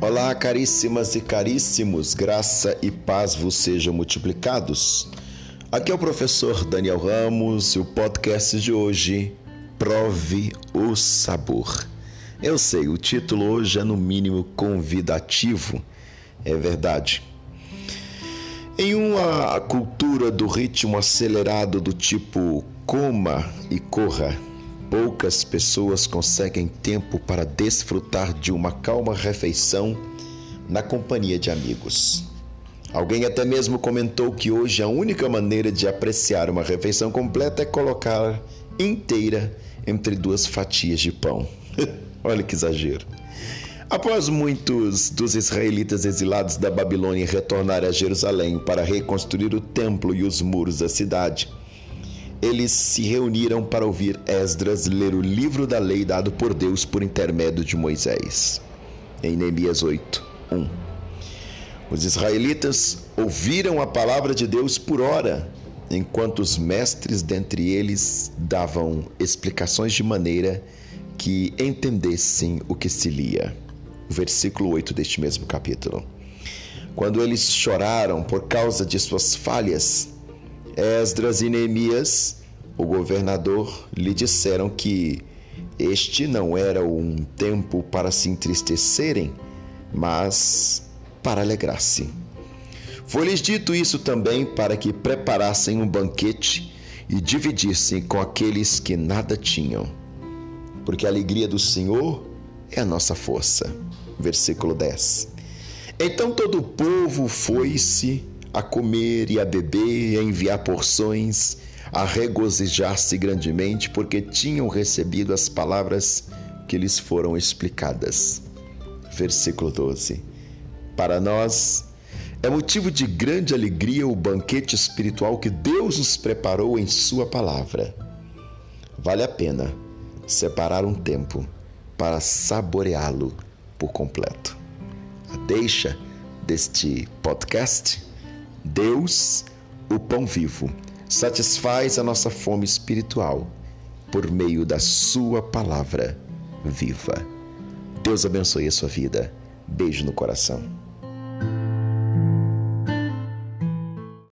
Olá, caríssimas e caríssimos, graça e paz vos sejam multiplicados. Aqui é o professor Daniel Ramos e o podcast de hoje, Prove o Sabor. Eu sei, o título hoje é no mínimo convidativo, é verdade. Em uma cultura do ritmo acelerado do tipo coma e corra, poucas pessoas conseguem tempo para desfrutar de uma calma refeição na companhia de amigos. Alguém até mesmo comentou que hoje a única maneira de apreciar uma refeição completa é colocar inteira entre duas fatias de pão. Olha que exagero. Após muitos dos israelitas exilados da Babilônia retornarem a Jerusalém para reconstruir o templo e os muros da cidade, eles se reuniram para ouvir Esdras ler o livro da lei dado por Deus por intermédio de Moisés. Em Neemias 8, 1. Os israelitas ouviram a palavra de Deus por hora, enquanto os mestres dentre eles davam explicações de maneira que entendessem o que se lia. Versículo 8 deste mesmo capítulo. Quando eles choraram por causa de suas falhas, Esdras e Neemias, o governador, lhe disseram que este não era um tempo para se entristecerem, mas para alegrar-se. Foi-lhes dito isso também para que preparassem um banquete e dividissem com aqueles que nada tinham. Porque a alegria do Senhor é a nossa força. Versículo 10. Então todo o povo foi-se a comer e a beber, a enviar porções, a regozijar-se grandemente, porque tinham recebido as palavras que lhes foram explicadas. Versículo 12. Para nós, é motivo de grande alegria o banquete espiritual que Deus nos preparou em Sua palavra. Vale a pena separar um tempo para saboreá-lo por completo. A deixa deste podcast Deus, o pão vivo, satisfaz a nossa fome espiritual por meio da Sua palavra viva. Deus abençoe a sua vida. Beijo no coração.